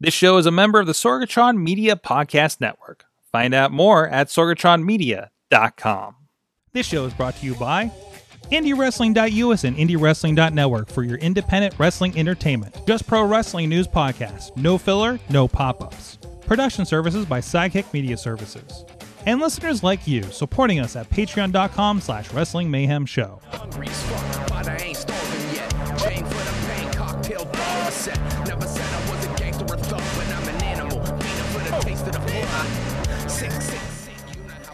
This show is a member of the Sorgatron Media Podcast Network. Find out more at sorgatronmedia.com. This show is brought to you by IndyWrestling.us and IndieWrestling.network for your independent wrestling entertainment. Just Pro Wrestling News Podcast. No filler, no pop ups. Production services by Sidekick Media Services. And listeners like you supporting us at patreon.com slash wrestling mayhem show. Hungry as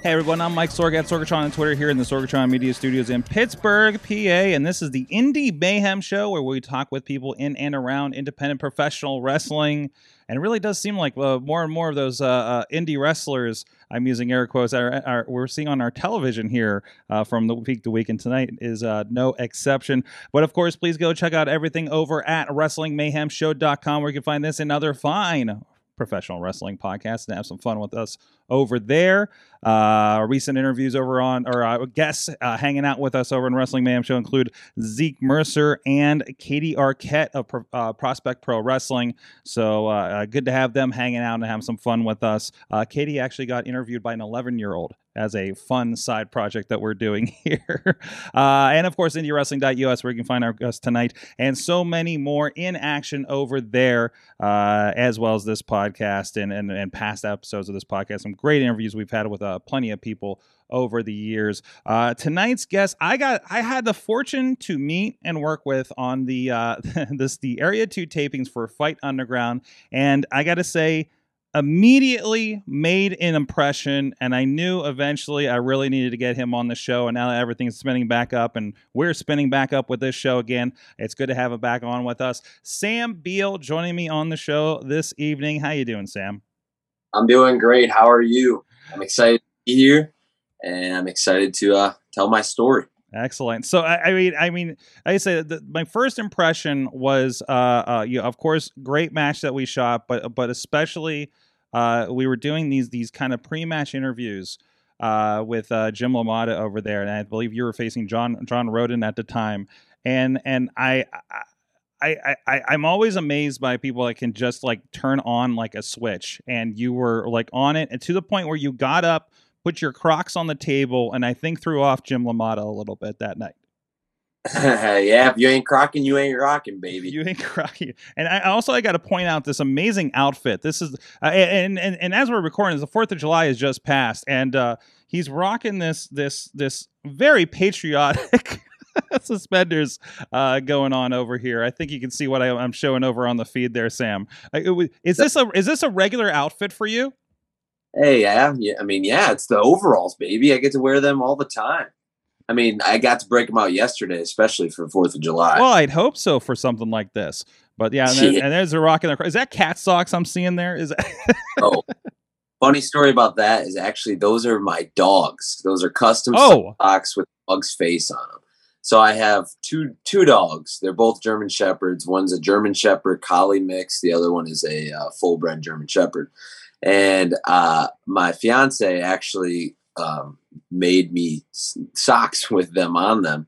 Hey everyone, I'm Mike Sorg at Sorgatron on Twitter here in the Sorgatron Media Studios in Pittsburgh, PA, and this is the Indy Mayhem Show where we talk with people in and around independent professional wrestling. And it really does seem like uh, more and more of those uh, uh, indie wrestlers, I'm using air quotes, are, are, we're seeing on our television here uh, from the week to week, and tonight is uh, no exception. But of course, please go check out everything over at WrestlingMayhemShow.com where you can find this and other fine professional wrestling podcasts and have some fun with us over there. Uh, recent interviews over on, or uh, guests uh, hanging out with us over in Wrestling Mayhem Show include Zeke Mercer and Katie Arquette of Pro- uh, Prospect Pro Wrestling. So uh, good to have them hanging out and have some fun with us. Katie actually got interviewed by an 11 year old as a fun side project that we're doing here. Uh, and of course, IndyWrestling.us, where you can find our guests tonight, and so many more in action over there, uh, as well as this podcast and, and, and past episodes of this podcast. Some great interviews we've had with uh, plenty of people over the years. Uh, tonight's guest, I got, I had the fortune to meet and work with on the uh, this the Area Two tapings for Fight Underground, and I got to say, immediately made an impression and i knew eventually i really needed to get him on the show and now that everything's spinning back up and we're spinning back up with this show again it's good to have him back on with us sam beale joining me on the show this evening how you doing sam I'm doing great. How are you? I'm excited to be here, and I'm excited to uh, tell my story. Excellent. So I, I mean, I mean, I say my first impression was, uh, uh, you of course, great match that we shot, but but especially, uh, we were doing these these kind of pre-match interviews, uh, with uh, Jim LaMotta over there, and I believe you were facing John John Roden at the time, and and I. I I, I'm always amazed by people that can just like turn on like a switch and you were like on it and to the point where you got up, put your Crocs on the table, and I think threw off Jim Lamada a little bit that night. yeah, if you ain't crocking, you ain't rocking, baby. You ain't crocking. And I also I got to point out this amazing outfit. This is uh, and, and and as we're recording, the Fourth of July has just passed, and uh, he's rocking this this this very patriotic. suspenders uh, going on over here. I think you can see what I, I'm showing over on the feed there, Sam. Is this a is this a regular outfit for you? Hey, yeah, yeah. I mean, yeah, it's the overalls, baby. I get to wear them all the time. I mean, I got to break them out yesterday, especially for Fourth of July. Well, I'd hope so for something like this. But yeah, and, there- and there's a rock in the. Is that cat socks I'm seeing there? Is that, oh, funny story about that is actually those are my dogs. Those are custom Oh. socks with dog's face on them. So I have two two dogs. They're both German shepherds. One's a German shepherd collie mix. The other one is a uh, full bred German shepherd. And uh, my fiance actually um, made me socks with them on them.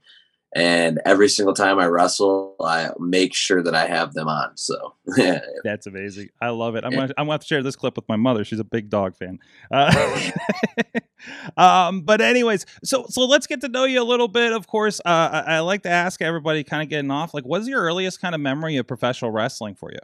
And every single time I wrestle, I make sure that I have them on. So That's amazing. I love it. I'm gonna, I'm gonna have to share this clip with my mother. She's a big dog fan. Uh, um, but anyways, so so let's get to know you a little bit. Of course, uh, I, I like to ask everybody, kind of getting off, like, what's your earliest kind of memory of professional wrestling for you?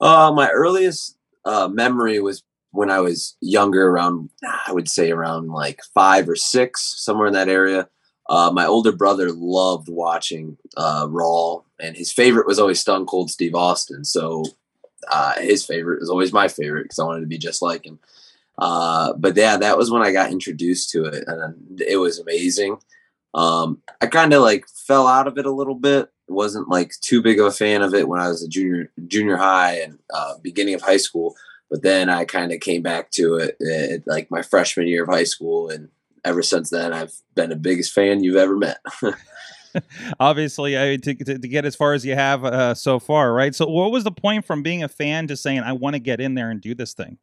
Uh, my earliest uh, memory was when I was younger, around I would say around like five or six, somewhere in that area. Uh, my older brother loved watching uh, Raw, and his favorite was always Stone Cold Steve Austin. So uh, his favorite was always my favorite because I wanted to be just like him. Uh, but yeah, that was when I got introduced to it, and it was amazing. Um, I kind of like fell out of it a little bit. wasn't like too big of a fan of it when I was a junior junior high and uh, beginning of high school. But then I kind of came back to it at like my freshman year of high school, and ever since then I've been the biggest fan you've ever met. Obviously, I, to, to to get as far as you have uh, so far, right? So, what was the point from being a fan to saying, "I want to get in there and do this thing"?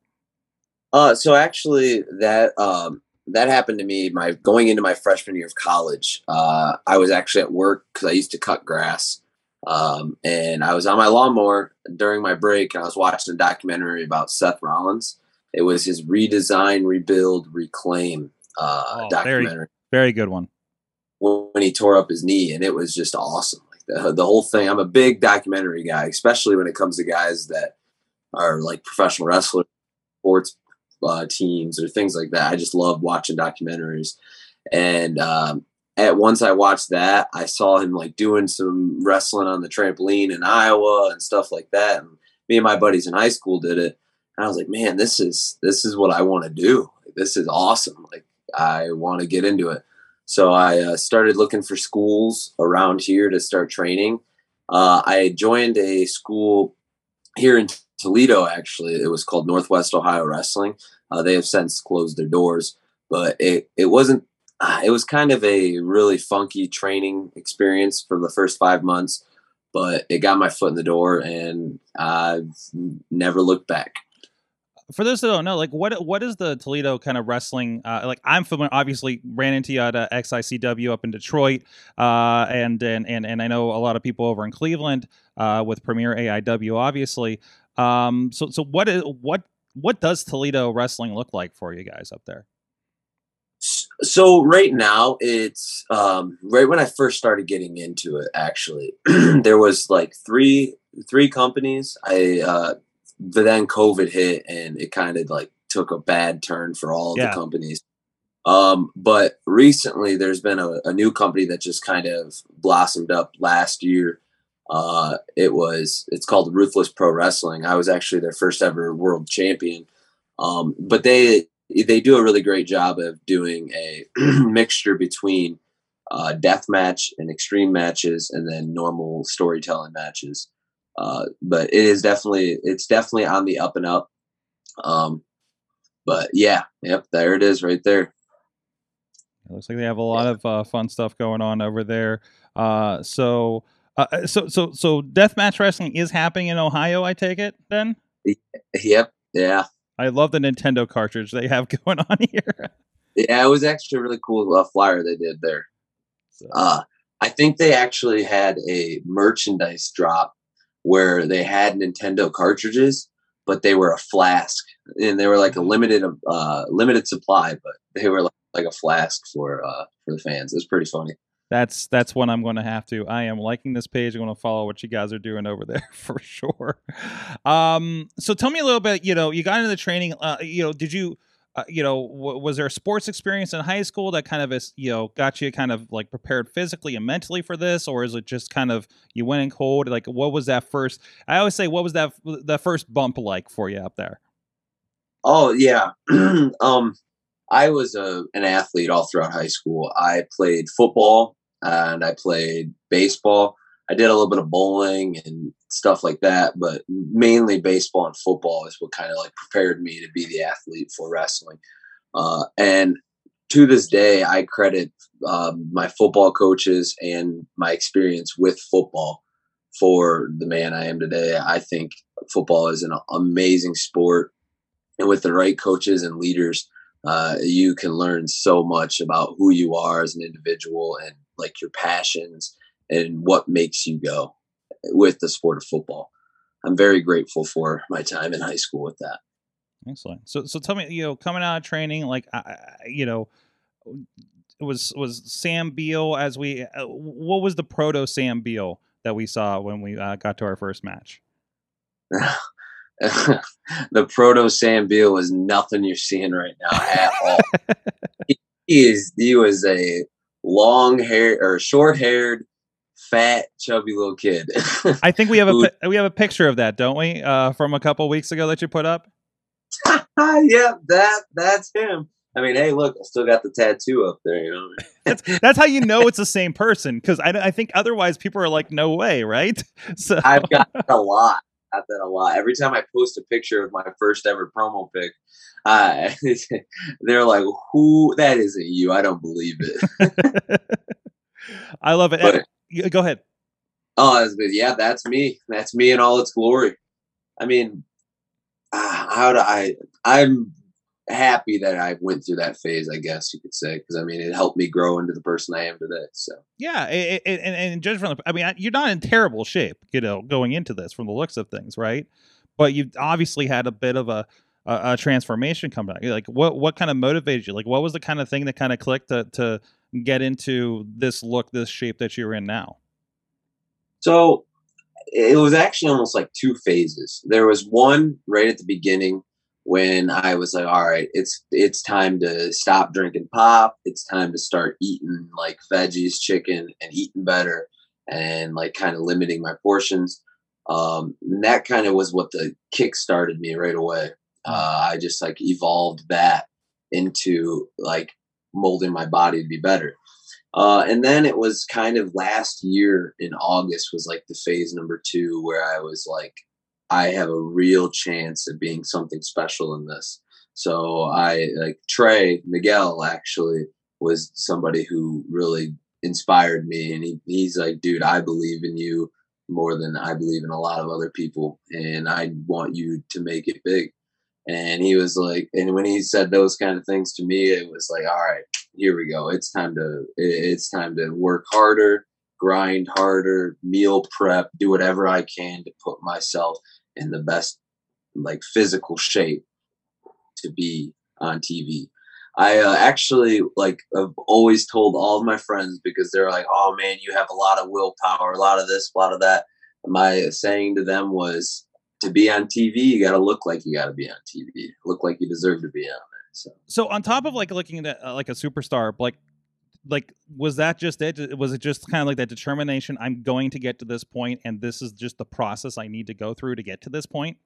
Uh, so actually, that um, that happened to me. My going into my freshman year of college, uh, I was actually at work because I used to cut grass, Um, and I was on my lawnmower during my break, and I was watching a documentary about Seth Rollins. It was his redesign, rebuild, reclaim uh, Oh, very- documentary Very good one. when he tore up his knee, and it was just awesome. Like the, the whole thing. I'm a big documentary guy, especially when it comes to guys that are like professional wrestlers, sports uh, teams, or things like that. I just love watching documentaries. And um, at once I watched that, I saw him like doing some wrestling on the trampoline in Iowa and stuff like that. And me and my buddies in high school did it. And I was like, man, this is this is what I want to do. This is awesome. Like I want to get into it. So I uh, started looking for schools around here to start training. Uh, I joined a school here in Toledo. Actually, it was called Northwest Ohio Wrestling. Uh, they have since closed their doors, but it it wasn't. Uh, it was kind of a really funky training experience for the first five months, but it got my foot in the door, and I've never looked back. For those that don't know, like what what is the Toledo kind of wrestling? Uh, like I'm familiar, obviously ran into you at uh, XICW up in Detroit, uh, and and and and I know a lot of people over in Cleveland uh, with Premier AIW, obviously. Um, so so what is what what does Toledo wrestling look like for you guys up there? So right now it's um, right when I first started getting into it. Actually, there was like three three companies. I uh, but then COVID hit and it kind of like took a bad turn for all Yeah. the companies. Um, but recently there's been a, a new company that just kind of blossomed up last year. Uh, it was it's called Ruthless Pro Wrestling. I was actually their first ever world champion. Um, but they they do a really great job of doing a mixture between uh, death match and extreme matches, and then normal storytelling matches. Uh, but it is definitely it's definitely on the up and up. Um, but yeah, yep, there it is, right there. It looks like they have a lot of uh, fun stuff going on over there. Uh, so, uh, so, so, so, deathmatch wrestling is happening in Ohio. I take it then. Yep, yeah, I love the Nintendo cartridge they have going on here. yeah. It was actually a really cool uh, flyer they did there. So, Uh, I think they actually had a merchandise drop where they had Nintendo cartridges, but they were a flask, and they were like a limited uh, limited supply, but they were like, like a flask for uh, for the fans. It was pretty funny. that's that's one I'm going to have to. I am liking this page. I'm going to follow what you guys are doing over there for sure. Um, so tell me a little bit. You know, you got into the training. Uh, you know, did you? Uh, you know, w- was there a sports experience in high school that kind of is, you know, got you kind of like prepared physically and mentally for this, or is it just kind of you went in cold? Like, what was that first? I always say, what was that that first bump like for you up there? Oh yeah, um, I was a an athlete all throughout high school. I played football and I played baseball. I did a little bit of bowling and stuff like that, but mainly baseball and football is what kind of like prepared me to be the athlete for wrestling. Uh, and to this day, I credit um, my football coaches and my experience with football for the man I am today. I think football is an amazing sport, and with the right coaches and leaders, uh, you can learn so much about who you are as an individual and like your passions and what makes you go with the sport of football. I'm very grateful for my time in high school with that. Excellent. So, so tell me, you know, coming out of training, like, I, you know, was was Sam Beale as we? Uh, what was the proto Sam Beale that we saw when we uh, got to our first match? the proto Sam Beale is nothing you're seeing right now at all. he, he is he was a long hair or short haired, fat, chubby little kid. I think we have a we have a picture of that, don't we? Uh, from a couple weeks ago that you put up. yeah, that that's him. I mean, hey, look, I still got the tattoo up there. You know, That's that's how you know it's the same person because I, I think otherwise people are like, no way, right? So I've got a lot. Got that a lot. Every time I post a picture of my first ever promo pic, uh, they're like, "Who? That isn't you. I don't believe it." I love it. But- Go ahead. Oh, yeah, that's me. That's me in all its glory. I mean, ah, how do I? I'm happy that I went through that phase, I guess you could say, because I mean, it helped me grow into the person I am today. So Yeah, it, it, and and judge from the, I mean, you're not in terrible shape, you know, going into this from the looks of things, right? But you've obviously had a bit of a a, a transformation come back. Like, what what kind of motivated you? Like, what was the kind of thing that kind of clicked to to get into this look, this shape that you're in now? So it was actually almost like two phases. There was one right at the beginning when I was like, all right, it's it's time to stop drinking pop. It's time to start eating like veggies, chicken, and eating better and like kind of limiting my portions. Um, and that kind of was what the kick started me right away. Uh, I just like evolved that into like molding my body to be better. Uh, and then it was kind of last year in August was like the phase number two where I was like, I have a real chance of being something special in this. So I like Trey Miguel actually was somebody who really inspired me. And he, he's like, dude, I believe in you more than I believe in a lot of other people. And I want you to make it big. And he was like, and when he said those kind of things to me, it was like, all right, here we go. It's time to it's time to work harder, grind harder, meal prep, do whatever I can to put myself in the best like physical shape to be on TV. I uh, actually like have always told all of my friends because they're like, "Oh man, you have a lot of willpower, a lot of this, a lot of that." My saying to them was, "To be on TV, you got to look like you got to be on TV. Look like you deserve to be on there." So So on top of like looking at uh, like a superstar, like like was that just it? Was it just kind of like that determination? I'm going to get to this point, and this is just the process I need to go through to get to this point.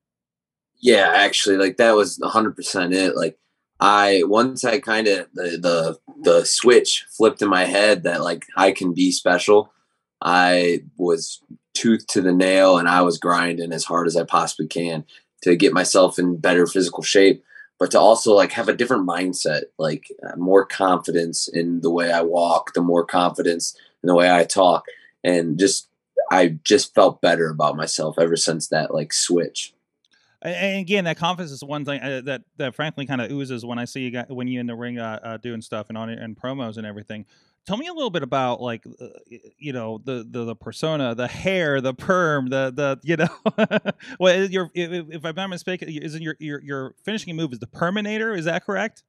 Yeah, actually, like that was hundred percent it. Like I once I kind of the the the switch flipped in my head that like I can be special. I was tooth to the nail, and I was grinding as hard as I possibly can to get myself in better physical shape, but to also like have a different mindset, like uh, more confidence in the way I walk, the more confidence in the way I talk, and just I just felt better about myself ever since that like switch. And- again, that confidence is one thing uh, that that frankly kind of oozes when I see you got when you in the ring uh, uh, doing stuff and on and promos and everything. Tell me a little bit about like uh, you know the, the the persona, the hair, the perm, the the you know. well, your if, if I'm not mistaken, isn't your your your finishing move is the Perminator? Is that correct?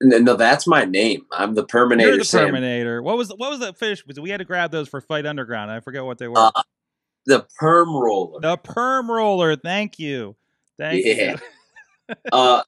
No, no, that's my name. I'm the Perminator. You're the Sam. Perminator. What was what was that finish? We had to grab those for Fight Underground? I forget what they were. Uh, the perm roller. the perm roller. Thank you. Thank Yeah. you. uh,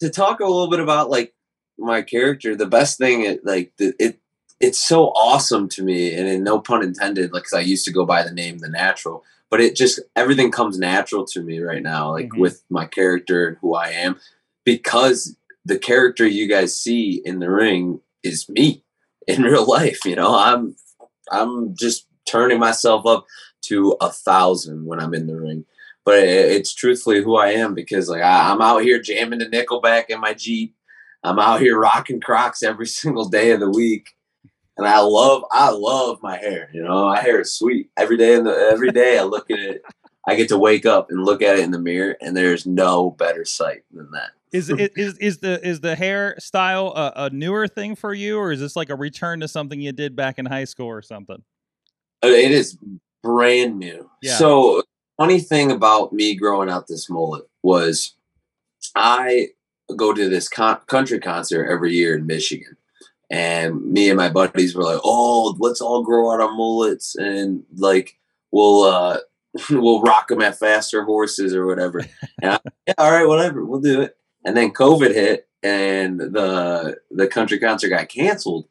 to talk a little bit about like my character, the best thing, it, like the, it, it's so awesome to me, and in no pun intended, like 'cause I used to go by the name The Natural, but it just everything comes natural to me right now, like Mhm. with my character and who I am, because the character you guys see in the ring is me in real life. You know, I'm I'm just turning myself up to a thousand when I'm in the ring but it, it's truthfully who I am because like I, I'm out here jamming the Nickelback in my Jeep. I'm out here rocking Crocs every single day of the week, and I love I love my hair. You know, my hair is sweet. Every day in the every day I look at it, I get to wake up and look at it in the mirror, and there's no better sight than that. Is is is, the is the hairstyle a, a newer thing for you, or is this like a return to something you did back in high school or something? Uh, It is brand new. Yeah. So funny thing about me growing out this mullet was I go to this con- country concert every year in Michigan. And me and my buddies were like, "Oh, let's all grow out our mullets and like we'll uh we'll rock them at faster horses or whatever." Yeah, all right, whatever, we'll do it. And then COVID hit, and the the country concert got canceled.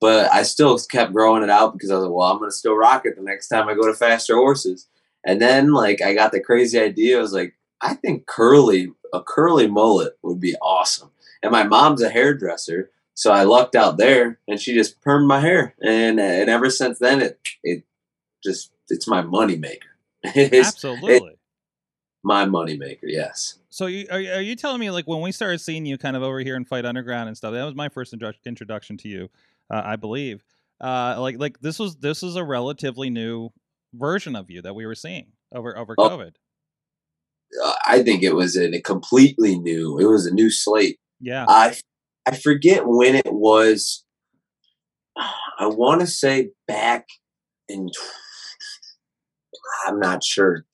But I still kept growing it out because I was like, "Well, I'm gonna still rock it the next time I go to faster horses." And then like I got the crazy idea. I was like, I think curly a curly mullet would be awesome. And my mom's a hairdresser, so I lucked out there, and she just permed my hair. And and ever since then, it it just it's my moneymaker. It's Absolutely. my moneymaker. Yes. so you, are, are you telling me like when we started seeing you kind of over here in Fight Underground and stuff? That was my first intro- introduction to you, uh, I believe. Uh, like like this was this is a relatively new version of you that we were seeing over over Oh. COVID. Uh, I think it was a, a completely new. It was a new slate Yeah. I I forget when it was. I want to say back in. I'm not sure.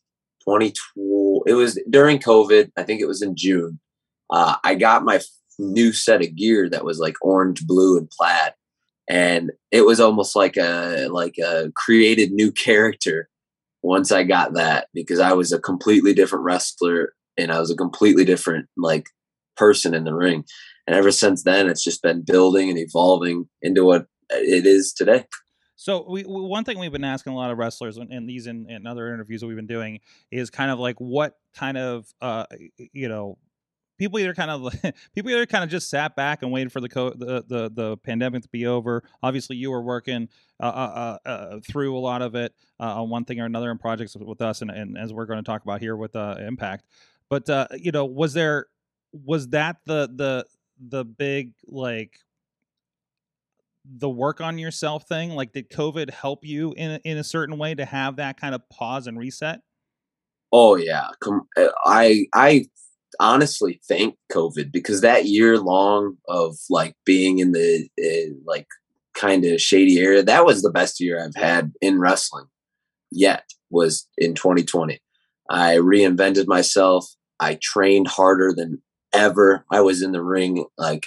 2012. It was during COVID. I think it was in June. Uh, I got my new set of gear that was like orange, blue, and plaid, and it was almost like a like a created new character once I got that because I was a completely different wrestler and I was a completely different like person in the ring. And ever since then, it's just been building and evolving into what it is today. So we, one thing we've been asking a lot of wrestlers and, these and, and other interviews that we've been doing is kind of like what kind of uh you know people either kind of people either kind of just sat back and waited for the co- the, the the pandemic to be over. Obviously, you were working uh, uh, uh, uh through a lot of it uh, on one thing or another in projects with us, and, and as we're going to talk about here with uh, Impact. But you know, was there was that the the the big like the work on yourself thing? Like, did COVID help you in a, in a certain way to have that kind of pause and reset? Oh yeah, I I honestly thank COVID because that year long of like being in the uh, like kind of shady area, that was the best year I've had in wrestling yet. Was in 2020. I reinvented myself. I trained harder than ever. I was in the ring like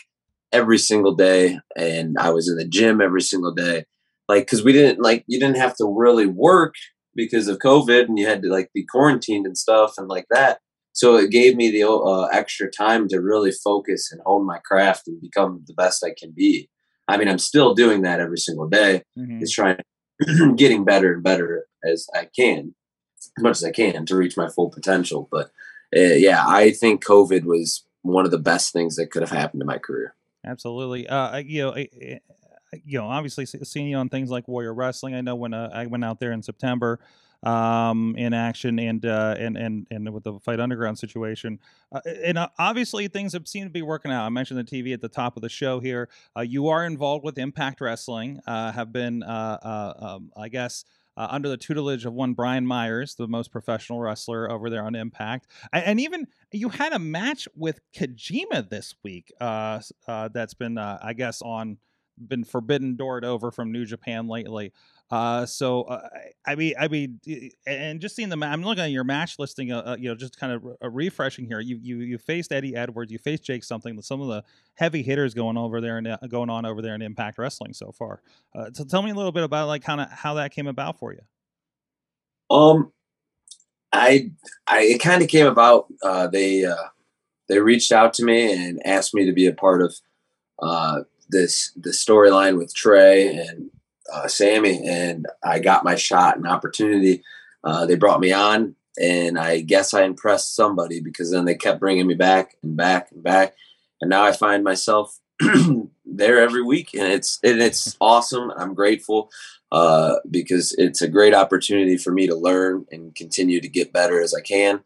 every single day and I was in the gym every single day. Like, cause we didn't like, you didn't have to really work because of COVID and you had to like be quarantined and stuff and like that. So it gave me the uh, extra time to really focus and hone my craft and become the best I can be. I mean, I'm still doing that every single day. Mm-hmm. It's trying, getting better and better as I can, as much as I can to reach my full potential. But uh, yeah, I think COVID was one of the best things that could have happened to my career. Absolutely. Uh, you know, you know, obviously seeing you on things like Warrior Wrestling. I know when uh, I went out there in September um, in action and uh, and and and with the Fight Underground situation, uh, and uh, obviously things have seemed to be working out. I mentioned the TV at the top of the show here. Uh, you are involved with Impact Wrestling. Uh, have been, um, I guess uh, under the tutelage of one Brian Myers, the most professional wrestler over there on Impact. And, even you had a match with Kojima this week uh, uh, that's been, uh, I guess, on been forbidden doored over from New Japan lately. Uh, so uh, I mean, I mean, and just seeing the, I'm looking at your match listing. Uh, uh you know, just kind of re- refreshing here. You you you faced Eddie Edwards, you faced Jake something. Some of the heavy hitters going over there and uh, going on over there in Impact Wrestling so far. Uh, so tell me a little bit about like kind of how that came about for you. Um, I I it kind of came about. Uh, they uh, they reached out to me and asked me to be a part of uh, this the storyline with Trey and uh, Sammy, and I got my shot and opportunity. Uh, they brought me on, and I guess I impressed somebody because then they kept bringing me back and back and back, and now I find myself there every week, and it's and it's awesome. I'm grateful uh, because it's a great opportunity for me to learn and continue to get better as I can.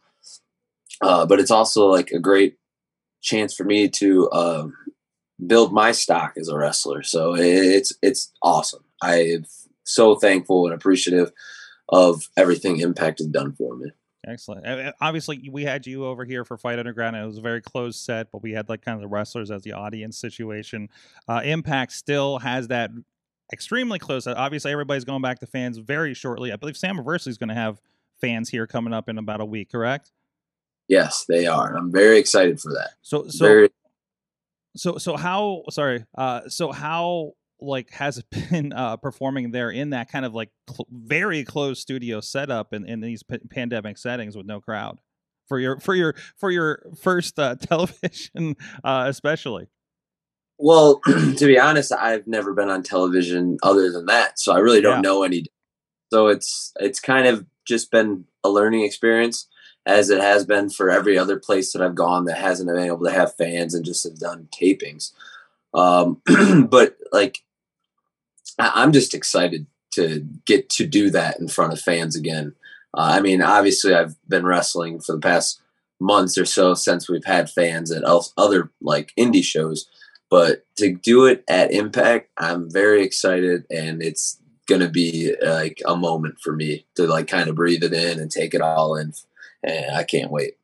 Uh, but it's also like a great chance for me to um, build my stock as a wrestler. So it's it's awesome. I'm so thankful and appreciative of everything Impact has done for me. Excellent. Obviously, we had you over here for Fight Underground. it was a very closed set, but we had like kind of the wrestlers as the audience situation. Uh, Impact still has that extremely close. Obviously, everybody's going back to fans very shortly. I believe Sam Slammiversary is going to have fans here coming up in about a week. Correct? Yes, they are. I'm very excited for that. So, so, very- so, so how? Sorry. Uh, so how like has been uh, performing there in that kind of like cl- very closed studio setup in, in these p- pandemic settings with no crowd for your for your for your first uh, television uh, especially well to be honest i've never been on television other than that so i really don't yeah. know any so it's it's kind of just been a learning experience as it has been for every other place that i've gone that hasn't been able to have fans and just have done tapings um, but like I'm just excited to get to do that in front of fans again. Uh, I mean, obviously, I've been wrestling for the past months or so since we've had fans at other like indie shows, but to do it at Impact, I'm very excited, and it's gonna be like a moment for me to like kind of breathe it in and take it all in. And I can't wait.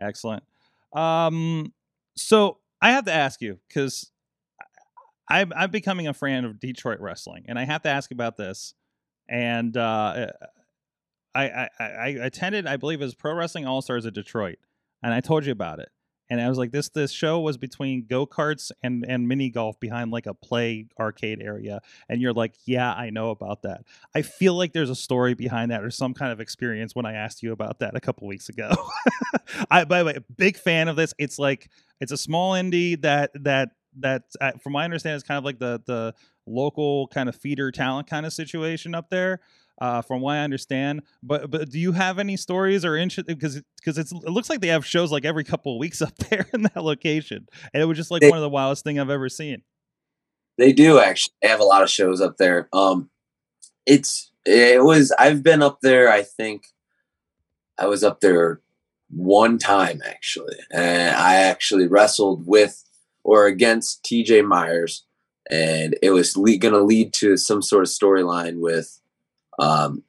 Excellent. Um, so I have to ask you because I'm I'm becoming a fan of Detroit wrestling, and I have to ask about this. And uh, I, I I attended, I believe, was Pro Wrestling All Stars at Detroit, and I told you about it. And I was like, this this show was between go karts and and mini golf behind like a play arcade area, and you're like, yeah, I know about that. I feel like there's a story behind that or some kind of experience when I asked you about that a couple weeks ago. I by the way, big fan of this. It's like it's a small indie that that that uh, from my understanding is kind of like the the local kind of feeder talent kind of situation up there uh, from what I understand. But but do you have any stories or interest? Because because it looks like they have shows like every couple of weeks up there in that location, and it was just like They- one of the wildest thing I've ever seen. They do actually They have a lot of shows up there. Um, it's it was I've been up there. I think I was up there one time actually, and I actually wrestled with or against T.J. Myers, and it was le- going to lead to some sort of storyline with um,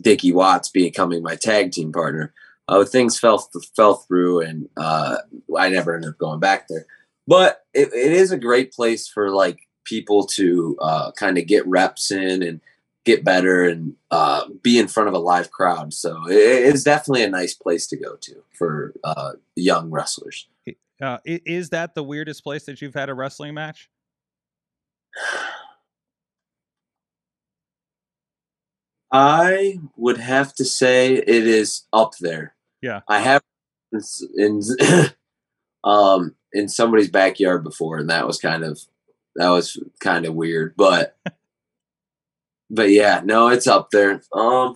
Dickie Watts becoming my tag team partner. Uh, things fell fell through, and uh, I never ended up going back there. But it, it is a great place for like people to uh, kind of get reps in and get better and uh, be in front of a live crowd. So it, it's definitely a nice place to go to for uh, young wrestlers. Uh, is that the weirdest place that you've had a wrestling match? I would have to say it is up there. Yeah. I have in, in um in somebody's backyard before, and that was kind of that was kind of weird, but but yeah, no, it's up there. Um,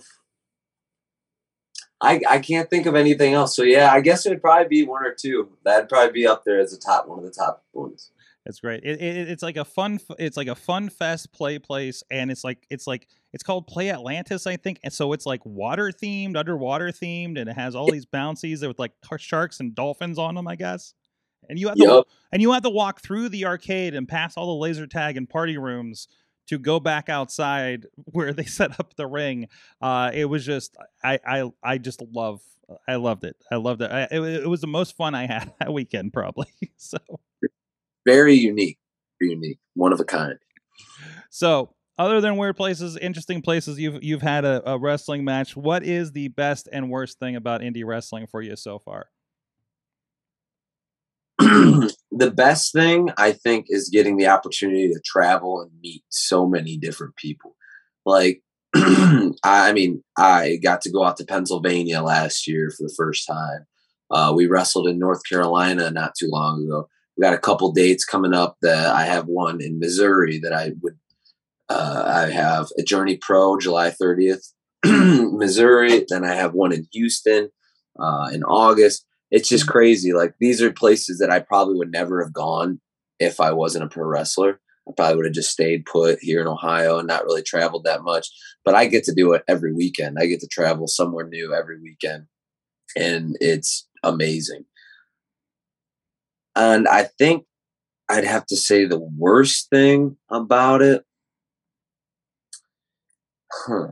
I I can't think of anything else. So yeah, I guess it would probably be one or two. That'd probably be up there as a top one of the top ones. That's great. It, it, it's like a fun. It's like a fun fest play place, and it's like it's like it's called Play Atlantis, I think. And so it's like water themed, underwater themed, and it has all these bouncies with like sharks and dolphins on them, I guess. And you have to and you have to walk through the arcade and pass all the laser tag and party rooms to go back outside where they set up the ring. Uh, it was just I I I just love I loved it. I loved it. I, it. It was the most fun I had that weekend, probably. So. Very unique. Very unique. One of a kind. So, other than weird places, interesting places you've you've had a, a wrestling match. What is the best and worst thing about indie wrestling for you so far? the best thing I think is getting the opportunity to travel and meet so many different people. Like, I mean, I got to go out to Pennsylvania last year for the first time. Uh, we wrestled in North Carolina not too long ago. We got a couple dates coming up that I have one in Missouri that I would. Uh, I have a Journey Pro July 30th, Missouri. Then I have one in Houston uh, in August it's just mm-hmm. crazy. Like these are places that I probably would never have gone if I wasn't a pro wrestler. I probably would have just stayed put here in Ohio and not really traveled that much. But I get to do it every weekend. I get to travel somewhere new every weekend. And it's amazing. And I think I'd have to say the worst thing about it. Huh.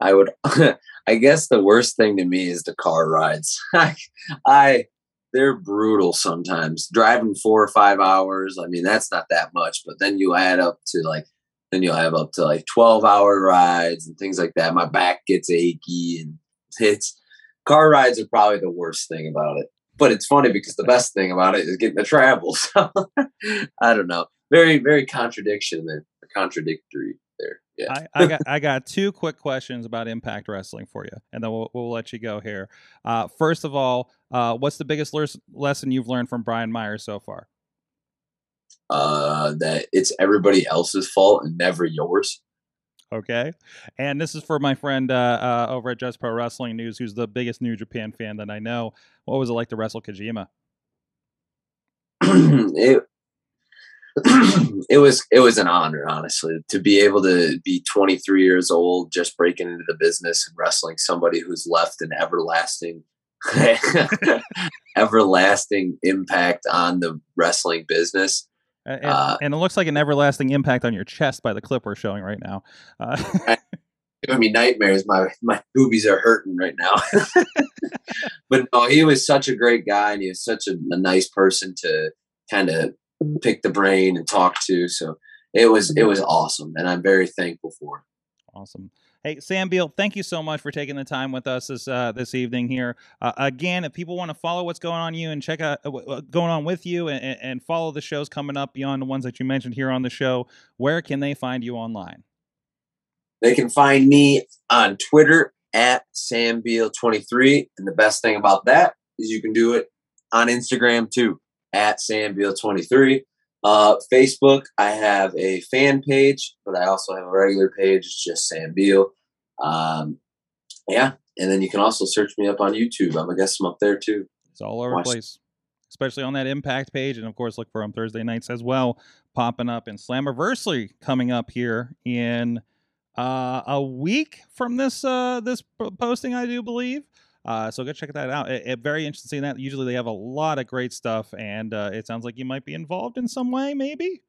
I would I guess the worst thing to me is the car rides. I, they're brutal sometimes. Driving four or five hours. I mean, that's not that much, but then you add up to like then you'll have up to like twelve hour rides and things like that. My back gets achy and it's car rides are probably the worst thing about it. But it's funny because the best thing about it is getting to travel. So I don't know. Very, very contradiction there. Contradictory. Yeah. I, I got I got two quick questions about Impact Wrestling for you, and then we'll we'll let you go here. Uh, first of all, uh, what's the biggest les- lesson you've learned from Brian Myers so far? uh, that it's everybody else's fault and never yours. Okay, and this is for my friend uh, uh, over at Just Pro Wrestling News, who's the biggest New Japan fan that I know. What was it like to wrestle Kojima? it it was it was an honor, honestly, to be able to be 23 years old, just breaking into the business and wrestling somebody who's left an everlasting everlasting impact on the wrestling business. And, Uh, and it looks like an everlasting impact on your chest by the clip we're showing right now. Uh, giving me nightmares. My my boobies are hurting right now. but no, he was such a great guy, and he was such a, a nice person to kind of pick the brain and talk to. So it was it was awesome, and I'm very thankful for it. Awesome. Hey, Sam Beale, thank you so much for taking the time with us this uh, this evening here. Uh, again, if people want to follow what's going on you and check out uh, what's going on with you and, and follow the shows coming up beyond the ones that you mentioned here on the show, where can they find you online? They can find me on Twitter at SamBeal23. And the best thing about that is you can do it on Instagram too, at SamBeal23. Uh, Facebook, I have a fan page, but I also have a regular page. It's just Sam Beale. Um, yeah, and then you can also search me up on YouTube. I'm, a guest. I'm up there too. It's all over the place, especially on that Impact page, and of course, look for them Thursday nights as well, popping up in Slammiversary coming up here in uh, a week from this uh, this posting, I do believe. Uh, so go check that out. It, it, very interesting seeing that. Usually they have a lot of great stuff, and uh, it sounds like you might be involved in some way, maybe.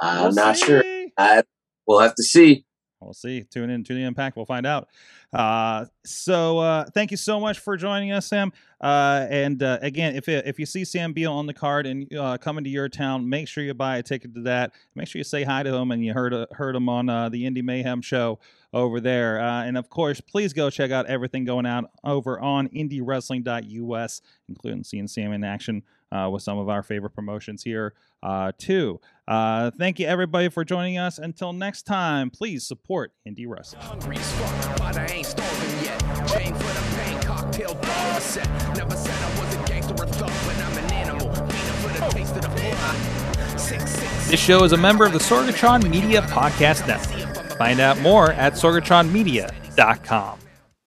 I'm we'll not see. sure. I, we'll have to see. We'll see. Tune in to the impact. We'll find out. Uh, so uh, thank you so much for joining us, Sam. Uh, and uh, again, if if you see Sam Beale on the card and uh, coming to your town, make sure you buy a ticket to that. Make sure you say hi to him and you heard uh, heard him on the Indy Mayhem show over there. and of course, please go check out everything going on over on IndyWrestling.us, including seeing Sam in action uh, with some of our favorite promotions here uh, too. Uh, thank you everybody for joining us. Until next time, please support indie wrestling. Hungry fuck, but I ain't starving yet. Chain for the pain, cocktail dog set. Never said I was a gangster or thug, but I'm an animal. for the taste of the This show is a member of the Sorgatron Media Podcast Network. Find out more at sorgatronmedia.com.